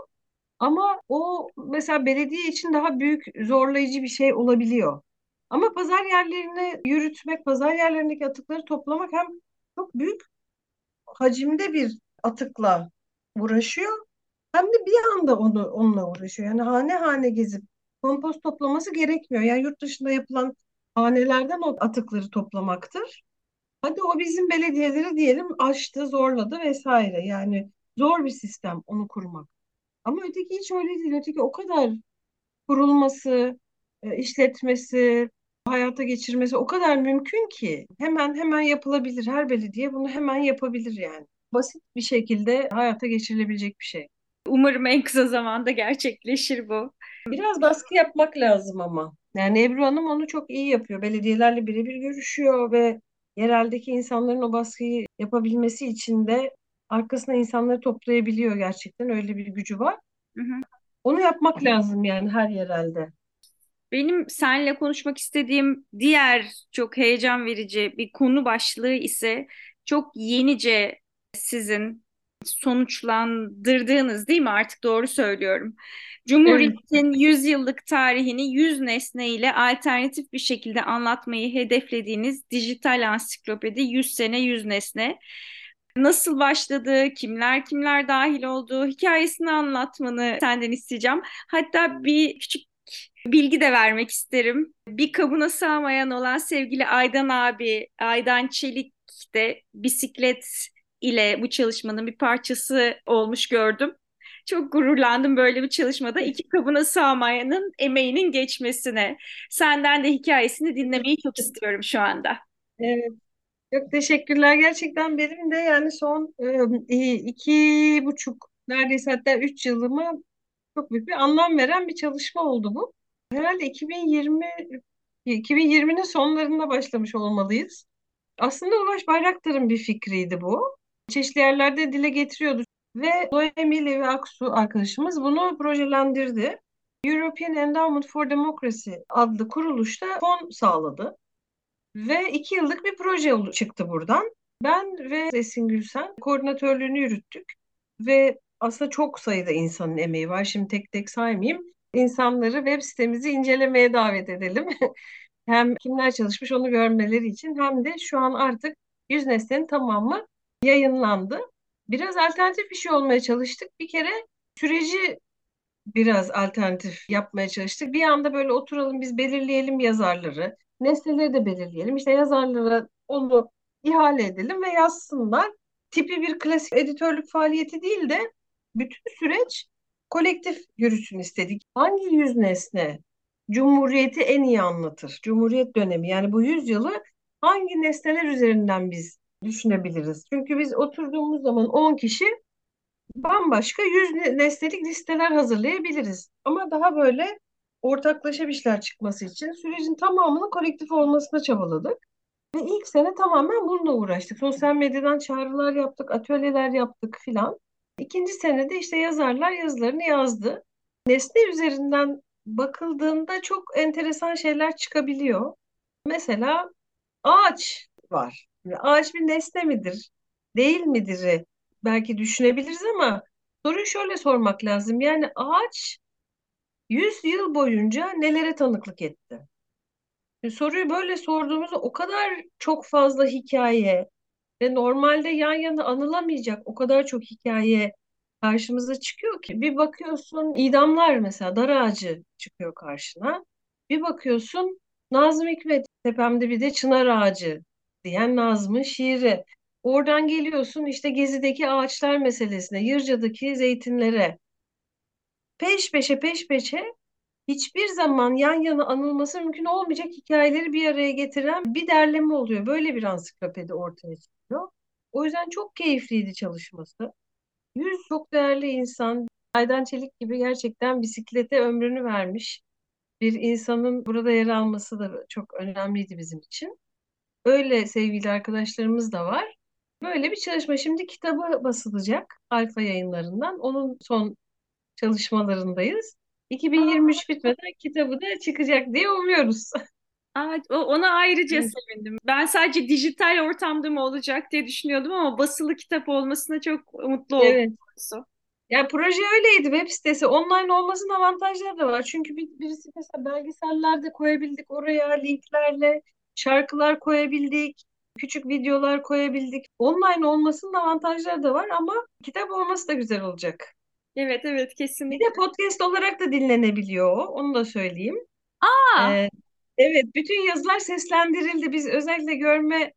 S2: Ama o mesela belediye için daha büyük zorlayıcı bir şey olabiliyor. Ama pazar yerlerini yürütmek, pazar yerlerindeki atıkları toplamak hem çok büyük hacimde bir atıkla uğraşıyor hem de bir anda onu onunla uğraşıyor. Yani hane hane gezip kompost toplaması gerekmiyor. Yani yurt dışında yapılan hanelerden o atıkları toplamaktır. Hadi o bizim belediyeleri diyelim aştı, zorladı vesaire. Yani zor bir sistem onu kurmak. Ama öteki hiç öyle değil. Öteki o kadar kurulması, e, işletmesi, hayata geçirmesi o kadar mümkün ki hemen hemen yapılabilir. Her belediye bunu hemen yapabilir yani. Basit bir şekilde hayata geçirilebilecek bir şey.
S1: Umarım en kısa zamanda gerçekleşir bu.
S2: Biraz baskı yapmak lazım ama. Yani Ebru Hanım onu çok iyi yapıyor. Belediyelerle birebir görüşüyor ve yereldeki insanların o baskıyı yapabilmesi için de arkasına insanları toplayabiliyor gerçekten. Öyle bir gücü var.
S1: Hı hı.
S2: Onu yapmak lazım yani her yerelde.
S1: Benim seninle konuşmak istediğim diğer çok heyecan verici bir konu başlığı ise çok yenice sizin sonuçlandırdığınız değil mi? Artık doğru söylüyorum. Cumhuriyet'in 100 yıllık tarihini 100 nesne ile alternatif bir şekilde anlatmayı hedeflediğiniz dijital ansiklopedi 100 sene 100 nesne. Nasıl başladı, kimler kimler dahil oldu, hikayesini anlatmanı senden isteyeceğim. Hatta bir küçük bilgi de vermek isterim. Bir kabına sığmayan olan sevgili Aydan abi, Aydan Çelik de bisiklet ile bu çalışmanın bir parçası olmuş gördüm. Çok gururlandım böyle bir çalışmada iki kabına sığmayanın emeğinin geçmesine. Senden de hikayesini dinlemeyi çok istiyorum şu anda.
S2: Evet. Çok teşekkürler. Gerçekten benim de yani son e, iki buçuk neredeyse hatta üç yılıma çok büyük bir anlam veren bir çalışma oldu bu. Herhalde 2020 2020'nin sonlarında başlamış olmalıyız. Aslında Ulaş Bayraktar'ın bir fikriydi bu. Çeşitli yerlerde dile getiriyordu ve Noemi Levi Aksu arkadaşımız bunu projelendirdi. European Endowment for Democracy adlı kuruluşta fon sağladı. Ve iki yıllık bir proje çıktı buradan. Ben ve Esin Gülsen koordinatörlüğünü yürüttük. Ve aslında çok sayıda insanın emeği var. Şimdi tek tek saymayayım. İnsanları web sitemizi incelemeye davet edelim. hem kimler çalışmış onu görmeleri için hem de şu an artık yüz nesnenin tamamı yayınlandı. Biraz alternatif bir şey olmaya çalıştık. Bir kere süreci biraz alternatif yapmaya çalıştık. Bir anda böyle oturalım biz belirleyelim yazarları. Nesneleri de belirleyelim. İşte yazarlara onu ihale edelim ve yazsınlar. Tipi bir klasik editörlük faaliyeti değil de bütün süreç kolektif yürüsün istedik. Hangi yüz nesne Cumhuriyeti en iyi anlatır? Cumhuriyet dönemi yani bu yüzyılı hangi nesneler üzerinden biz düşünebiliriz? Çünkü biz oturduğumuz zaman 10 kişi bambaşka 100 nesnelik listeler hazırlayabiliriz. Ama daha böyle ortaklaşa bir şeyler çıkması için sürecin tamamının kolektif olmasına çabaladık. Ve ilk sene tamamen bununla uğraştık. Sosyal medyadan çağrılar yaptık, atölyeler yaptık filan. İkinci senede işte yazarlar yazılarını yazdı. Nesne üzerinden bakıldığında çok enteresan şeyler çıkabiliyor. Mesela ağaç var. Ağaç bir nesne midir? Değil midir? Belki düşünebiliriz ama soruyu şöyle sormak lazım. Yani ağaç 100 yıl boyunca nelere tanıklık etti? Soruyu böyle sorduğumuzda o kadar çok fazla hikaye ve normalde yan yana anılamayacak o kadar çok hikaye karşımıza çıkıyor ki. Bir bakıyorsun idamlar mesela dar ağacı çıkıyor karşına. Bir bakıyorsun Nazım Hikmet tepemde bir de çınar ağacı diyen Nazım'ın şiiri. Oradan geliyorsun işte Gezi'deki ağaçlar meselesine, Yırca'daki zeytinlere. Peş peşe peş peşe hiçbir zaman yan yana anılması mümkün olmayacak hikayeleri bir araya getiren bir derleme oluyor. Böyle bir ansiklopedi ortaya çıkıyor. O yüzden çok keyifliydi çalışması. Yüz çok değerli insan, Aydan Çelik gibi gerçekten bisiklete ömrünü vermiş bir insanın burada yer alması da çok önemliydi bizim için. Öyle sevgili arkadaşlarımız da var. Böyle bir çalışma. Şimdi kitabı basılacak Alfa yayınlarından. Onun son çalışmalarındayız. 2023 bitmeden kitabı da çıkacak diye umuyoruz.
S1: Aa, ona ayrıca sevindim. Ben sadece dijital ortamda mı olacak diye düşünüyordum ama basılı kitap olmasına çok mutlu oldum.
S2: Evet. Ya proje öyleydi web sitesi. Online olmasının avantajları da var. Çünkü bir, birisi mesela belgesellerde koyabildik oraya linklerle şarkılar koyabildik, küçük videolar koyabildik. Online olmasının avantajları da var ama kitap olması da güzel olacak.
S1: Evet evet
S2: Bir
S1: kesinlikle.
S2: de podcast olarak da dinlenebiliyor o. Onu da söyleyeyim.
S1: Aa,
S2: Ee, evet, bütün yazılar seslendirildi. Biz özellikle görme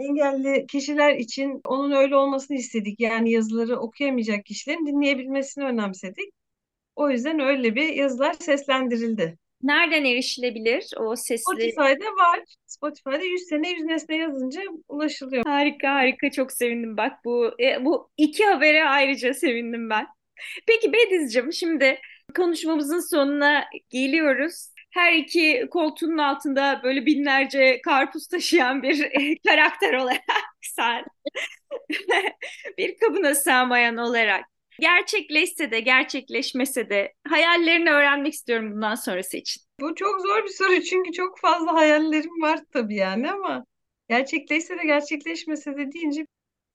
S2: engelli kişiler için onun öyle olmasını istedik. Yani yazıları okuyamayacak kişilerin dinleyebilmesini önemsedik. O yüzden öyle bir yazılar seslendirildi.
S1: nereden erişilebilir o sesli?
S2: Spotify'da var. Spotify'da 100 sene 100 nesne yazınca ulaşılıyor.
S1: Harika harika çok sevindim bak bu e, bu iki habere ayrıca sevindim ben. Peki Bedizciğim şimdi konuşmamızın sonuna geliyoruz. Her iki koltuğunun altında böyle binlerce karpuz taşıyan bir e, karakter olarak sen bir kabına sığmayan olarak gerçekleşse de gerçekleşmese de hayallerini öğrenmek istiyorum bundan sonrası için.
S2: Bu çok zor bir soru çünkü çok fazla hayallerim var tabii yani ama gerçekleşse de gerçekleşmese de deyince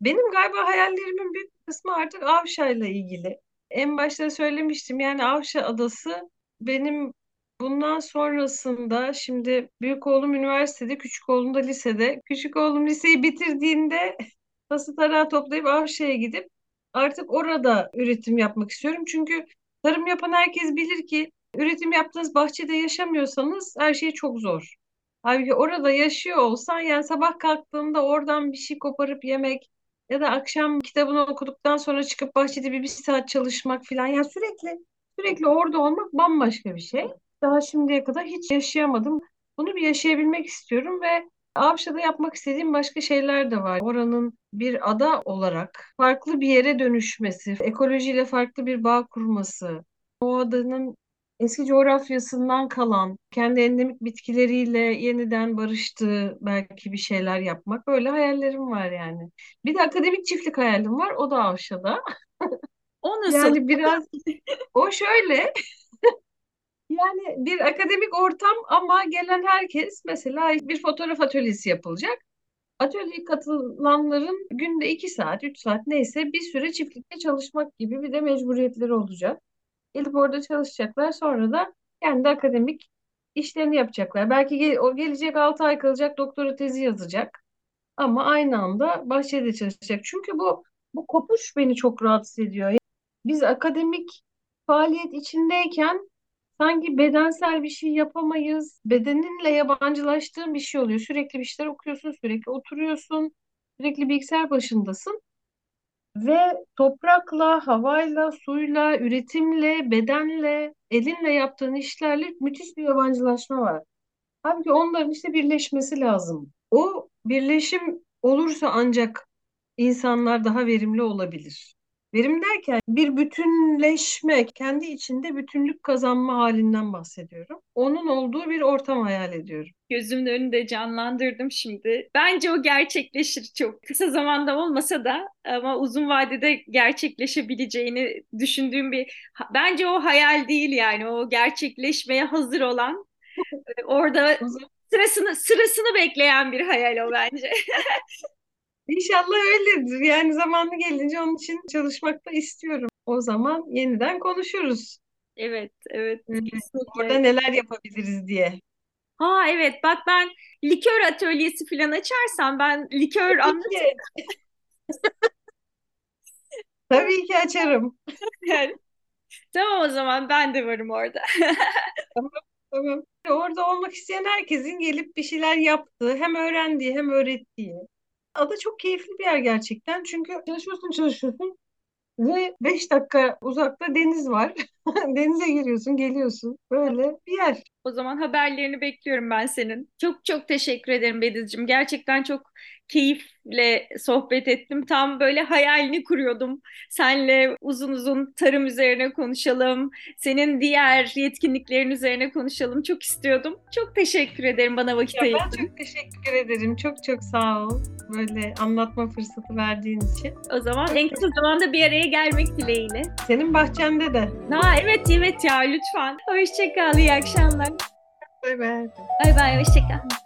S2: benim galiba hayallerimin büyük kısmı artık Avşa'yla ilgili. En başta söylemiştim yani Avşa Adası benim bundan sonrasında şimdi büyük oğlum üniversitede, küçük oğlum da lisede. Küçük oğlum liseyi bitirdiğinde tası tarağı toplayıp Avşa'ya gidip artık orada üretim yapmak istiyorum. Çünkü tarım yapan herkes bilir ki üretim yaptığınız bahçede yaşamıyorsanız her şey çok zor. Halbuki orada yaşıyor olsan yani sabah kalktığında oradan bir şey koparıp yemek ya da akşam kitabını okuduktan sonra çıkıp bahçede bir, bir saat çalışmak falan yani sürekli sürekli orada olmak bambaşka bir şey. Daha şimdiye kadar hiç yaşayamadım. Bunu bir yaşayabilmek istiyorum ve Avşa'da yapmak istediğim başka şeyler de var. Oranın bir ada olarak farklı bir yere dönüşmesi, ekolojiyle farklı bir bağ kurması, o adanın eski coğrafyasından kalan, kendi endemik bitkileriyle yeniden barıştığı belki bir şeyler yapmak. Böyle hayallerim var yani. Bir de akademik çiftlik hayalim var. O da Avşa'da.
S1: O nasıl?
S2: Yani biraz o şöyle yani bir akademik ortam ama gelen herkes mesela bir fotoğraf atölyesi yapılacak. Atölyeye katılanların günde iki saat, üç saat neyse bir süre çiftlikte çalışmak gibi bir de mecburiyetleri olacak. Gelip orada çalışacaklar. Sonra da kendi akademik işlerini yapacaklar. Belki gel- o gelecek 6 ay kalacak doktora tezi yazacak. Ama aynı anda bahçede çalışacak. Çünkü bu bu kopuş beni çok rahatsız ediyor. Biz akademik faaliyet içindeyken sanki bedensel bir şey yapamayız. Bedeninle yabancılaştığın bir şey oluyor. Sürekli bir şeyler okuyorsun, sürekli oturuyorsun, sürekli bilgisayar başındasın. Ve toprakla, havayla, suyla, üretimle, bedenle, elinle yaptığın işlerle müthiş bir yabancılaşma var. Halbuki onların işte birleşmesi lazım. O birleşim olursa ancak insanlar daha verimli olabilir. Verim derken bir bütünleşme, kendi içinde bütünlük kazanma halinden bahsediyorum. Onun olduğu bir ortam hayal ediyorum.
S1: Gözümün önünde canlandırdım şimdi. Bence o gerçekleşir çok kısa zamanda olmasa da ama uzun vadede gerçekleşebileceğini düşündüğüm bir bence o hayal değil yani o gerçekleşmeye hazır olan orada
S2: O zaman
S1: sırasını sırasını bekleyen bir hayal o bence.
S2: İnşallah öyledir. Yani zamanı gelince onun için çalışmak da istiyorum. O zaman yeniden konuşuruz.
S1: Evet, evet kesinlikle.
S2: Orada neler yapabiliriz diye.
S1: Ha evet bak ben likör atölyesi falan açarsam ben likör anlat
S2: Peki. Tabii ki açarım.
S1: Yani, tamam o zaman ben de varım orada.
S2: Tamam. Orada olmak isteyen herkesin gelip bir şeyler yaptığı, hem öğrendiği hem öğrettiği. Ada çok keyifli bir yer gerçekten. Çünkü çalışıyorsun çalışıyorsun ve 5 dakika uzakta deniz var. Denize giriyorsun, geliyorsun. Böyle bir yer.
S1: O zaman haberlerini bekliyorum ben senin. Çok çok teşekkür ederim Bedizciğim. Gerçekten çok keyifle sohbet ettim. Tam böyle hayalini kuruyordum. Senle uzun uzun tarım üzerine konuşalım. Senin diğer yetkinliklerin üzerine konuşalım. Çok istiyordum. Çok teşekkür ederim bana vakit
S2: Ya ben
S1: ayırdın.
S2: çok teşekkür ederim. Çok çok sağ ol. Böyle anlatma fırsatı verdiğin için.
S1: O zaman en kısa zamanda bir araya gelmek dileğiyle.
S2: Senin bahçende de.
S1: Ha evet evet ya lütfen. Hoşça kal, iyi akşamlar.
S2: Bay bay.
S1: Bay bay, hoşça kal.